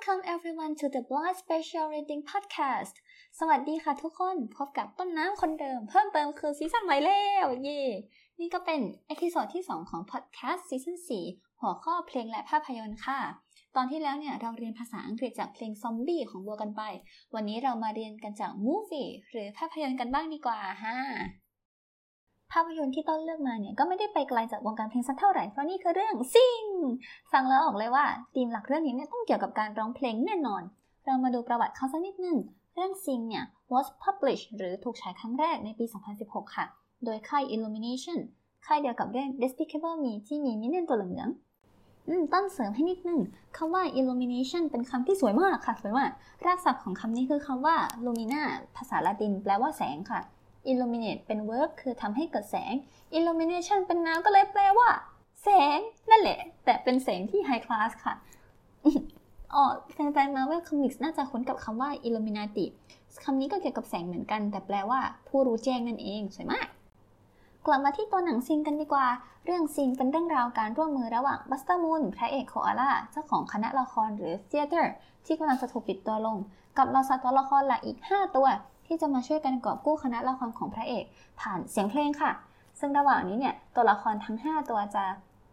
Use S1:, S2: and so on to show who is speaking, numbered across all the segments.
S1: Welcome everyone to the Blind Special Reading Podcast สวัสดีค่ะทุกคน พบกับต้นน้ำคนเดิม เพิ่มเติมคือ season ใหม่แล้วเย่นี่ก็เป็น episode ที่ 2 ของ Podcast season 4หัวข้อเพลงและภาพยนตร์ค่ะ ตอนที่แล้วเนี่ย เราเรียนภาษาอังกฤษจากเพลงซอมบี้ของบัวกันไป วันนี้เรามาเรียนกันจาก movie หรือภาพยนตร์กันบ้างดีกว่าฮะ ภาพยนตร์ที่ต้นเลือกมาเนี่ยก็ไม่ได้ไปไกลจากวงการเพลงสักเท่าไหร่เพราะนี่คือเรื่อง Singฟังแล้วออกเลยว่าธีมหลักเรื่องนี้เนี่ยต้องเกี่ยวกับการร้องเพลงแน่นอน เรามาดูประวัติเขาสักนิดนึงเรื่องซิงเนี่ย was published หรือถูกฉายครั้งแรกในปี 2016 ค่ะ โดยค่าย Illumination ค่ายเดียวกับเรื่อง Despicable Me ที่มีมินเนนตัวเหลืองๆอืมต้นเสริมให้นิดนึงคำว่า illumination เป็นคำที่สวยมากค่ะ สวยมาก รากศัพท์ของคำนี้คือคำว่า lumina ภาษาละตินแปลว่าแสงค่ะ illuminate เป็น verb คือทำให้เกิดแสง illumination เป็น noun ก็เลยแปลว่า แสงนั่นแหละ แต่เป็นแสงที่ high class ค่ะอ๋อแฟนๆ Marvel Comics น่าจะคุ้นกับคำว่า illuminati คำนี้ก็เกี่ยวกับแสงเหมือนกัน แต่แปลว่า ผู้รู้แจ้งนั่นเอง สวยมาก กลับมาที่ตัวหนัง Sing กันดีกว่า เรื่อง Sing เป็นเรื่องราวการร่วมมือระหว่าง Buster Moon พระเอกโคอาล่าเจ้าของคณะละครหรือ Theater ที่กำลังจะถูกปิดตัวลง กับเหล่าสัตว์ตัวละครหลักอีก 5 ตัว ที่จะมาช่วยกันกอบกู้คณะละครของพระเอก ผ่านเสียงเพลงค่ะ ซึ่งระหว่างนี้เนี่ยตัวละครทั้ง 5 ตัวจะ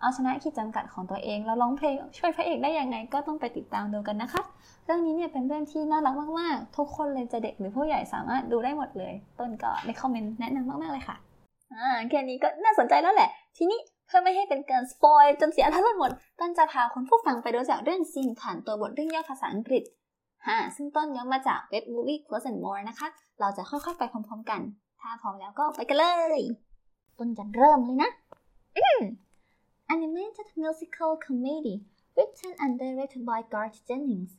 S1: เอาชนะขีดจำกัดของตัวเอง แล้วร้องเพลงช่วยพระเอกได้ยังไงก็ต้องไปติดตามดูกันนะคะ เรื่องนี้เนี่ยเป็นเรื่องที่น่ารักมากๆ ทุกคนเลยจะเด็กหรือผู้ใหญ่สามารถดูได้หมดเลย ต้นก็ในคอมเมนต์แนะนำมากๆเลยค่ะอ่าแค่นี้ก็น่าสนใจแล้วแหละ ทีนี้เพื่อไม่ให้เป็นการสปอยจนเสียทั้งหมดต้นจะพาคุณผู้ฟังไปรู้จักเรื่องซิงผ่านตัวบทเรื่องย่อภาษาอังกฤษ ฮะซึ่งต้นย่อมาจากเว็บ Movie Plus and More นะคะ เราจะค่อยๆไปพร้อมๆกัน ถ้าพร้อมแล้วก็ไปกันเลย ต้นจะเริ่มเลยนะ Animated musical comedy written and directed by Garth Jennings.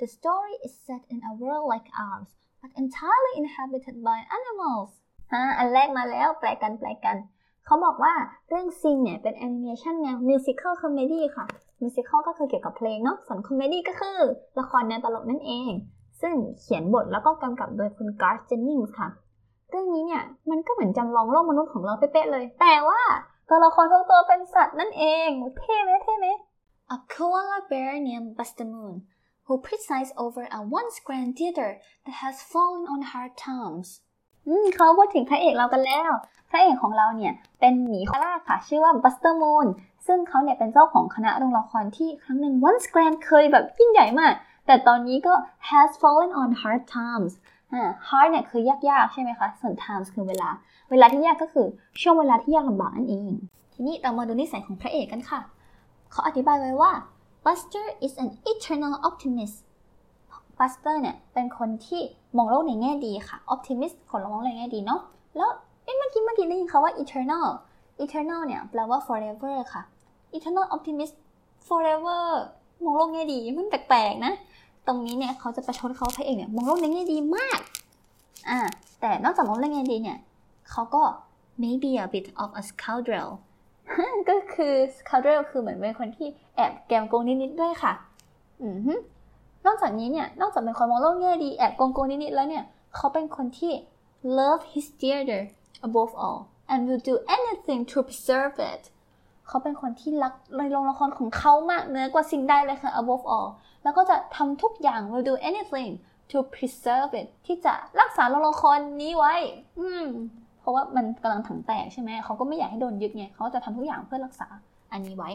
S1: The story is set in a world like ours, but entirely inhabited by animals. ฮะอันแรกมาแล้วแปลกันแปลกัน เขาบอกว่าเรื่อง Sing เนี่ยเป็นแอนิเมชันแนว musical comedy ค่ะmusical ก็คือเกี่ยวกับเพลงเนาะส่วน comedy ก็คือ ละครแนวตลกนั่นเอง ซึ่งเขียนบทแล้วก็กำกับโดยคุณการ์ h เจนนิงส์ค่ะ เรื่องนี้เนี่ยมันก็เหมือนจำลองโลกมนุษย์ของเราเป๊ะเลย แต่ว่าตัวละครทุกตัวเป็นสัตว์นั่นเอง เท่ไหมเท่ไหม A koala bear named Buster Moon who presides over a once grand theater that has fallen on hard times อืมเขาพูดถึงพระเอกเรากันแล้ว พระเอกของเราเนี่ยเป็นหมีคอาล่าค่ะ ชื่อว่า Buster Moon ซึ่งเขาเนี่ยเป็นเจ้าของคณะโรงละครที่ครั้งหนึ่ง once grand เคยแบบยิ่งใหญ่มาก แต่ตอนนี้ก็ has fallen on hard times อ่า hard เนี่ยคือยากๆ ใช่ไหมคะ ส่วน times คือเวลา เวลาที่ยากก็คือช่วงเวลาที่ยากลำบากนั่นเอง ทีนี้เรามาดูนิสัยของพระเอกกันค่ะ เขาอธิบายไว้ว่า Buster is an eternal optimist Buster เนี่ยเป็นคนที่มองโลกในแง่ดีค่ะ optimist คนมองโลกในแง่ดีเนาะแล้วเอ๊ะเมื่อกี้เมื่อกี้ได้ยินคาว่า eternal eternal เนี่ยแปลว่า forever ค่ะ eternal optimist forever มองโลกแง่ดีมันแปลกๆนะ ตรงนี้เนี่ยเขาจะประชดเขาพระเอกเนี่ยมองโลกในแง่ดีมากอ่าแต่นอกจากมองโลกในแง่ดีเนี่ยเขาก็ maybe a bit of a scoundrel ก็คือ scoundrel คือเหมือนเป็นคนที่แอบแกมโกงนิดๆด้วยค่ะ อือฮึ นอกจากนี้เนี่ย นอกจากเป็นคนมองโลกแง่ดีแอบโกงโกงนิดๆแล้วเนี่ย เขาเป็นคนที่ love his theater above all and will do anything to preserve it เขาเป็นคนที่รักในโรงละครของเขามากเหนือกว่าสิ่งใดเลยค่ะ above all แล้วก็จะทำทุกอย่าง will do anything to preserve it ที่จะรักษาโรงละครนี้ไว้ อืม เพราะว่ามันกำลังถังแตกใช่ไหม เขาก็ไม่อยากให้โดนยึดไง เขาจะทำทุกอย่างเพื่อรักษาอันนี้ไว้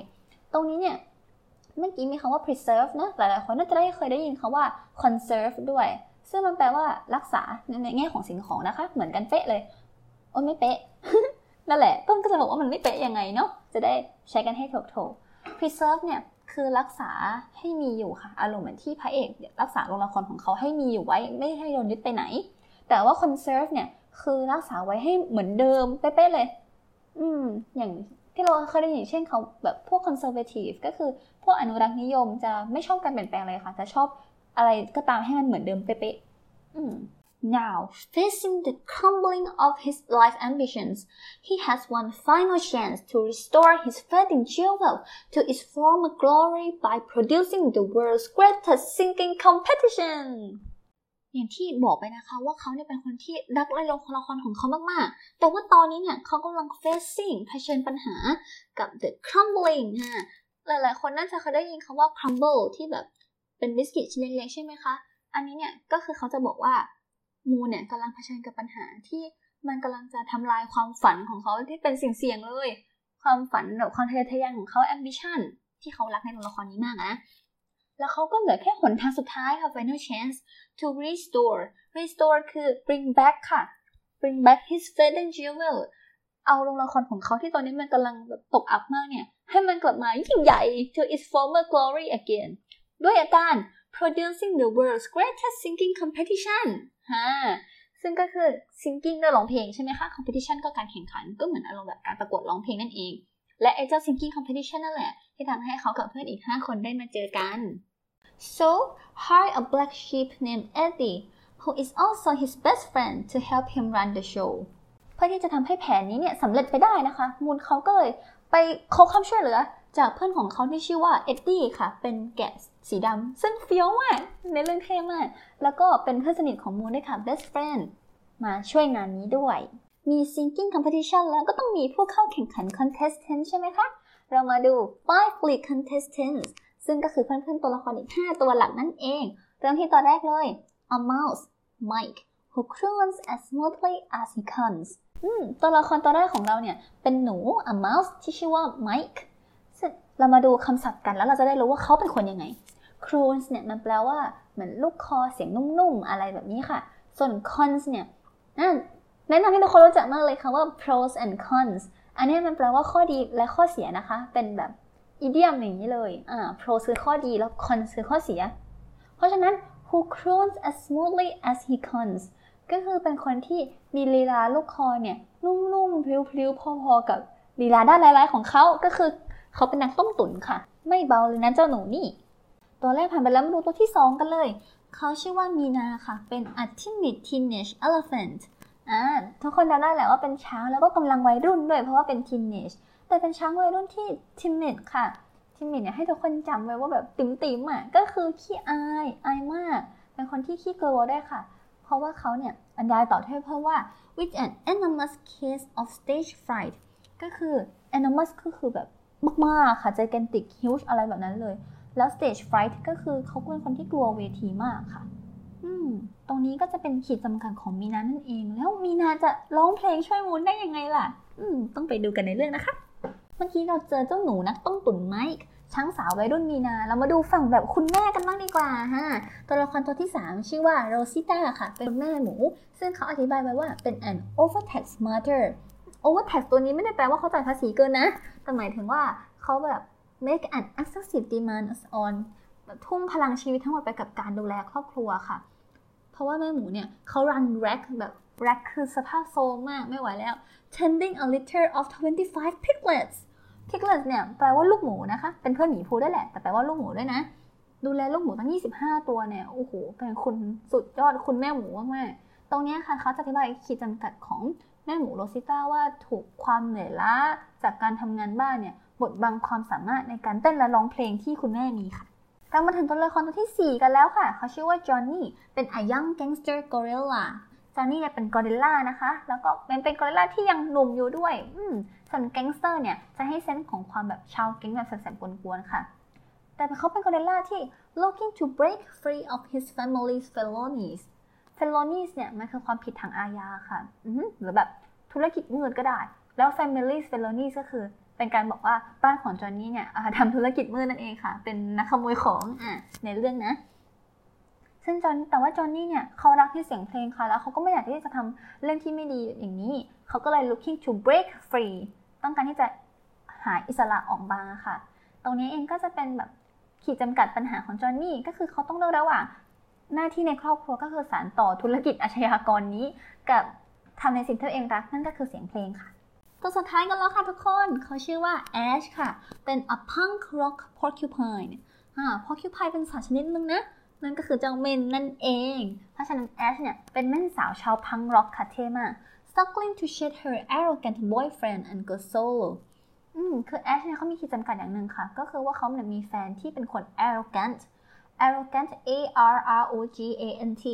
S1: ตรงนี้เนี่ย เมื่อกี้มีคำว่า preserve นะหลายๆ คนน่าจะได้เคยได้ยินคำว่า conserve ด้วย ซึ่งมันแปลว่ารักษาในแง่ของสิ่งของนะคะ เหมือนกันเป๊ะเลย โอ้ไม่เป๊ะ นั่นแหละ ต้นก็จะบอกว่ามันไม่เป๊ะยังไงเนาะ จะได้ใช้กันให้ถูกๆ preserve เนี่ยคือรักษาให้มีอยู่ค่ะ อารมณ์เหมือนที่พระเอกรักษาโรงละครของเขาให้มีอยู่ไว้ ไม่ให้โดนยึดไปไหน แต่ว่า conserve เนี่ยคือรักษาไว้ให้เหมือนเดิมเป๊ะๆเลย อืม อย่าง ที่เราเคยได้ยินเช่นเขาแบบพวก conservative ก็คือพวกอนุรักษ์นิยมจะไม่ชอบการเปลี่ยนแปลงเลยค่ะจะชอบอะไรก็ตามให้มันเหมือนเดิมเป๊ะๆ Now, facing the crumbling of his life ambitions, he has one final chance to restore his fading jewel to its former glory by producing the world's greatest singing competition. อย่างที่บอกไปนะคะว่าเขาเนี่ยเป็นคนที่รักและลงละครของเขามากๆ แต่ว่าตอนนี้เนี่ยเขากำลัง facing เผชิญปัญหากับ the crumbling ฮะหลายๆ คนน่าจะเคยได้ยินคำว่า crumble ที่แบบเป็นบิสกิตชิ้นเล็กๆใช่ไหมคะ อันนี้เนี่ยก็คือเขาจะบอกว่ามูเนี่ยกำลังเผชิญกับปัญหาที่มันกำลังจะทำลายความฝันของเขาที่เป็นสิ่งเสี่ยงเลย ความฝันแบบความทะเยอทะยานของเขา ambition ที่เขารักในตัวละครนี้มากนะ แล้วเขาก็เหลือแค่หนทางสุดท้ายค่ะ final chance to restore restore คือ bring back ค่ะ bring back his faith and jewel เอาลงละครของเขาที่ตอนนี้มันกำลังแบบตกอับมากเนี่ย ให้มันกลับมายิ่งใหญ่ to its former glory again ด้วยอาการ producing the world's greatest singing competition ฮะซึ่งก็คือ singing ด้วยร้องเพลงใช่ไหมคะ competition ก็การแข่งขันก็เหมือนอารมณ์แบบการประกวดร้องเพลงนั่นเอง และไอ้เจ้า singing competition นั่นแหละ ที่ทำให้เขากับเพื่อนอีก 5 คนได้มาเจอกัน so hire a black sheep named Eddie who is also his best friend to help him run the show เพื่อที่จะทำให้แผนนี้เนี่ยสำเร็จไปได้นะคะ มูลเขาก็เลยไปขอความช่วยเหลือจากเพื่อนของเขาที่ชื่อว่าเอ็ดดี้ค่ะ เป็นแกะสีดำซึ่งเฟี้ยวมากในเรื่องเท่มาก แล้วก็เป็นเพื่อนสนิทของมูลด้วยค่ะ best friend มาช่วยงานนี้ด้วย มี singing competition แล้วก็ต้องมีผู้เข้าแข่งขัน contestant ใช่ไหมคะ เรามาดู five lead contestants ซึ่งก็คือเพื่อนๆตัวละครอีก 5 ตัวหลักนั่นเอง เริ่มที่ตัวแรกเลย a mouse Mike who croons as smoothly as he comes ตัวละครตัวแรกของเราเนี่ยเป็นหนู a mouse ที่ชื่อว่า Mike เรามาดูคำศัพท์กันแล้วเราจะได้รู้ว่าเขาเป็นคนยังไง croons เนี่ยมันแปลว่าเหมือนลูกคอเสียงนุ่มๆ อะไรแบบนี้ค่ะ ส่วน cons เนี่ยแนะนำให้ทุกคนรู้จักมากเลยค่ะว่า pros and cons อันนี้มันแปลว่าข้อดีและข้อเสียนะคะ เป็นแบบอีเดียมอย่างนี้เลยอ่า pro คือข้อดีแล้ว con คือข้อเสีย เพราะฉะนั้น who croons as smoothly as he cons ก็คือเป็นคนที่มีลีลาลูกคอเนี่ยนุ่มๆพลิ้วๆพอๆกับลีลาด้านร้ายๆของเขาก็คือเขาเป็นนักต้มตุ๋นค่ะ ไม่เบาเลยนะเจ้าหนูนี่ ตัวแรกผ่านไปแล้วมาดูตัวที่ 2 กันเลย เขาชื่อว่ามีนาค่ะ เป็น a timid teenage elephant อ่าทุกคนจำได้แหละว่าเป็นช้างแล้วก็กำลังวัยรุ่นด้วยเพราะว่าเป็น teenage แต่เป็นช้างวัยรุ่นที่ timid ค่ะ timid เนี่ยให้ทุกคนจำไว้ว่าแบบติ๋มอะก็คือขี้อายอายมาก เป็นคนที่ขี้กลัวได้ค่ะ เพราะว่าเขาเนี่ยบรรยายต่อให้เพิ่มว่า with an enormous case of stage fright ก็คือ enormous ก็คือแบบมากๆค่ะ gigantic huge อะไรแบบนั้นเลย แล้ว stage fright ก็คือเขาเป็นคนที่กลัวเวทีมากค่ะ ตรงนี้ก็จะเป็นขีดจำกัดของมีนานั่นเอง แล้วมีนาจะร้องเพลงช่วยมูนได้ยังไงล่ะ อืม ต้องไปดูกันในเรื่องนะคะ เมื่อกี้เราเจอเจ้าหนูนักต้มตุ๋นไมค์ช้างสาววัยรุ่นมีนา เรามาดูฝั่งแบบคุณแม่กันบ้างดีกว่าฮะ ตัวละครตัวที่ 3 ชื่อว่าโรซิต้าค่ะ เป็นแม่หมู ซึ่งเขาอธิบายไว้ว่าเป็น an overtax mother overtax ตัวนี้ไม่ได้แปลว่าเขาจ่ายภาษีเกินนะ แต่หมายถึงว่าเขาแบบ make an excessive demand on ทุ่มพลังชีวิตทั้งหมดไปกับการดูแลครอบครัวค่ะ เพราะว่าแม่หมูเนี่ยเขา run rack แบบ rack คือสภาพโซมมากไม่ไหวแล้ว tending a litter of 25 piglets piglets เนี่ยแปลว่าลูกหมูนะคะ เป็นเพื่อนหมีภูได้แหละ แต่แปลว่าลูกหมูด้วยนะ ดูแลลูกหมูตั้ง 25 ตัวเนี่ย โอ้โห เป็นคุณสุดยอดคุณแม่หมูมากๆ ตรงนี้ค่ะเขาจะอธิบายขีดจำกัดของแม่หมูโรซิต้าว่าถูกความเหนื่อยล้าจากการทำงานบ้านเนี่ยบดบังความสามารถในการเต้นและร้องเพลงที่คุณแม่มีค่ะ เรามาถึงตัวละครตัวที่ 4 กันแล้วค่ะ เขาชื่อว่าจอห์นนี่เป็น a young gangster gorilla จอห์นนี่เนี่ยเป็นกอริลลานะคะ แล้วก็เป็นเป็นกอริลลาที่ยังหนุ่มอยู่ด้วยอืมส่วนแก๊งสเตอร์เนี่ยจะให้เซนส์ของความแบบชาวแก๊งแบบแสบๆกวนๆค่ะ แต่เขาเป็นกอริลลาที่ looking to break free of his family's felonies felonies เนี่ยมันคือความผิดทางอาญาค่ะหรือแบบธุรกิจมืดก็ได้ แล้ว family's felonies ก็คือ เป็นการบอกว่าบ้านของจอห์นนี่เนี่ยทำธุรกิจมืดนั่นเองค่ะ เป็นนักขโมยของอะในเรื่องนะ ซึ่งจอนแต่ว่าจอห์นนี่เนี่ยเขารักที่เสียงเพลงค่ะ แล้วเขาก็ไม่อยากที่จะทำเรื่องที่ไม่ดีอย่างนี้ เขาก็เลย looking to break free ต้องการที่จะหาอิสระออกมาค่ะ ตรงนี้เองก็จะเป็นแบบขีดจำกัดปัญหาของจอห์นนี่ก็คือเขาต้องเลือกระหว่างหน้าที่ในครอบครัวก็คือสารต่อธุรกิจอาชญากรนี้ กับทำในสิ่งที่ตัวเองรักนั่นก็คือเสียงเพลงค่ะ ตัวสุดท้ายกันแล้วค่ะทุกคน เขาชื่อว่า Ash ค่ะ เป็น a punk rock porcupine อ่า porcupine เป็นสัตว์ชนิดนึงนะ นั่นก็คือเจ้าเมนนั่นเอง เพราะฉะนั้น Ash เนี่ย เป็นแม่นสาวชาวพังร็อกค่ะเท่มาก struggling to shed her arrogant boyfriend and go solo อืม คือ Ash เนี่ยเขามีขีดจำกัดอย่างหนึ่งค่ะ ก็คือว่าเขาเนี่ยมีแฟนที่เป็นคน arrogant arrogant a r r o g a n t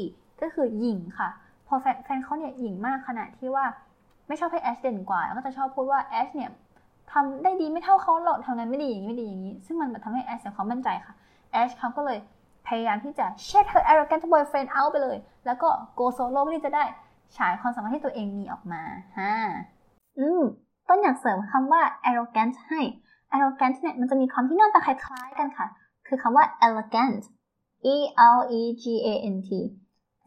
S1: ก็คือหยิ่งค่ะ พอแฟนแฟนเขาเนี่ยหยิ่งมากขนาดที่ว่า ไม่ชอบให้แอชเด่นกว่าก็จะชอบพูดว่าแอชเนี่ยทำได้ดีไม่เท่าเขาหรอกทำงานไม่ดีอย่างนี้ไม่ดีอย่างนี้ ซึ่งมันแบบทำให้แอชเสียความมั่นใจค่ะแอชเขาก็เลยพยายามที่จะ shut her arrogant boyfriend out ไปเลย แล้วก็ go solo เพื่อที่จะได้ฉายความสามารถที่ตัวเองมีออกมาฮะอืมต้นอยากเสริมคำว่า arrogant ให้ arrogant เนี่ยมันจะมีคำที่หน้าตาคล้ายๆกันค่ะ คือคำว่า elegant e l e g a n t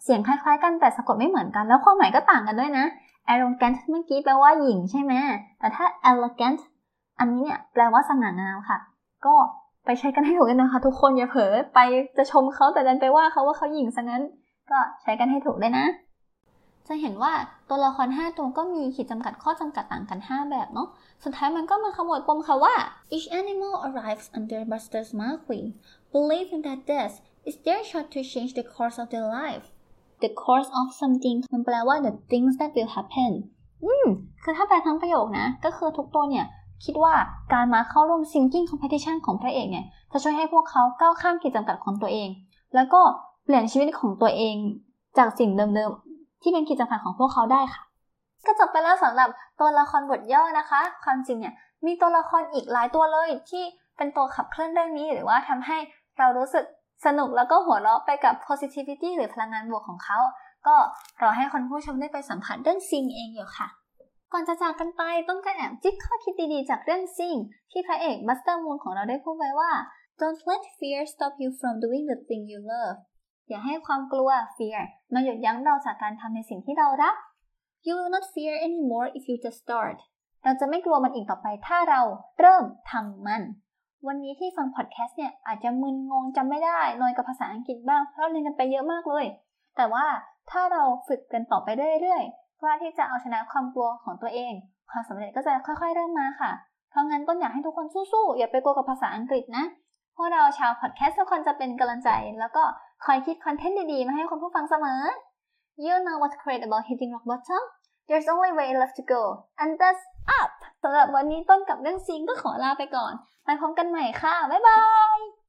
S1: เสียงคล้ายๆกันแต่สะกดไม่เหมือนกัน แล้วความหมายก็ต่างกันด้วยนะ arrogant เมื่อกี้แปลว่าหญิงใช่ไหมแต่ถ้า elegant อันนี้เนี่ยแปลว่าสง่างามค่ะ ก็ไปใช้กันให้ถูกกันนะคะ ทุกคนอย่าเผลอไปจะชมเขาแต่ดันไปว่าเขาว่าเขาหญิงซะงั้น ก็ใช้กันให้ถูกเลยนะ จะเห็นว่าตัวละคร 5 ตัวก็มีขีดจำกัดข้อจำกัดต่างกัน 5 แบบเนาะสุดท้ายมันก็มาขมวดปมค่ะว่า each animal arrives under Buster's marquee believing that death is their shot to change the course of their life the course of something มันแปลว่า the things that will happen อืม คือถ้าแปลทั้งประโยคนะ ก็คือทุกตัวเนี่ยคิดว่าการมาเข้าร่วม singing competition ของพระเอกเนี่ยจะช่วยให้พวกเขาก้าวข้ามขีดจำกัดของตัวเอง แล้วก็เปลี่ยนชีวิตของตัวเองจากสิ่งเดิมๆ ที่เป็นขีดจำกัดของพวกเขาได้ค่ะ ก็จบไปแล้วสำหรับตัวละครบทย่อนะคะ ความจริงเนี่ยมีตัวละครอีกหลายตัวเลยที่เป็นตัวขับเคลื่อนเรื่องนี้หรือว่าทำให้เรารู้สึก สนุกแล้วก็หัวเราะไปกับ positivity หรือพลังงานบวกของเขา ก็รอให้คนผู้ชมได้ไปสัมผัสเรื่องซิงเองอยู่ค่ะ ก่อนจะจากกันไปต้องการแอบจิ๊กข้อคิดดีๆ จากเรื่องซิงที่พระเอกบัสเตอร์มูนของเราได้พูดไว้ว่า don't let fear stop you from doing the thing you love อย่าให้ความกลัว fear มาหยุดยั้งเราจากการทำในสิ่งที่เรารัก you will not fear anymore if you just start เราจะไม่กลัวมันอีกต่อไปถ้าเราเริ่มทำมัน วันนี้ที่ฟังพอดแคสต์เนี่ยอาจจะมึนงงจำไม่ได้นอยกับภาษาอังกฤษบ้างเพราะเรียนกันไปเยอะมากเลย แต่ว่าถ้าเราฝึกกันต่อไปเรื่อยๆกล้าที่จะเอาชนะความกลัวของตัวเอง ความสำเร็จก็จะค่อยๆเริ่มมาค่ะ เพราะงั้นต้นอยากให้ทุกคนสู้ๆอย่าไปกลัวกับภาษาอังกฤษนะพวกเราชาวพอดแคสต์ทุกคนจะเป็นกำลังใจ แล้วก็คอยคิดคอนเทนต์ดีๆ มาให้คนผู้ฟังเสมอ You know what's great about hitting rock bottom There's only way left to go and that's up สำหรับวันนี้ต้นกับเรื่องซิงก็ขอลาไปก่อน ไปพร้อมกันใหม่ค่ะ บ๊ายบาย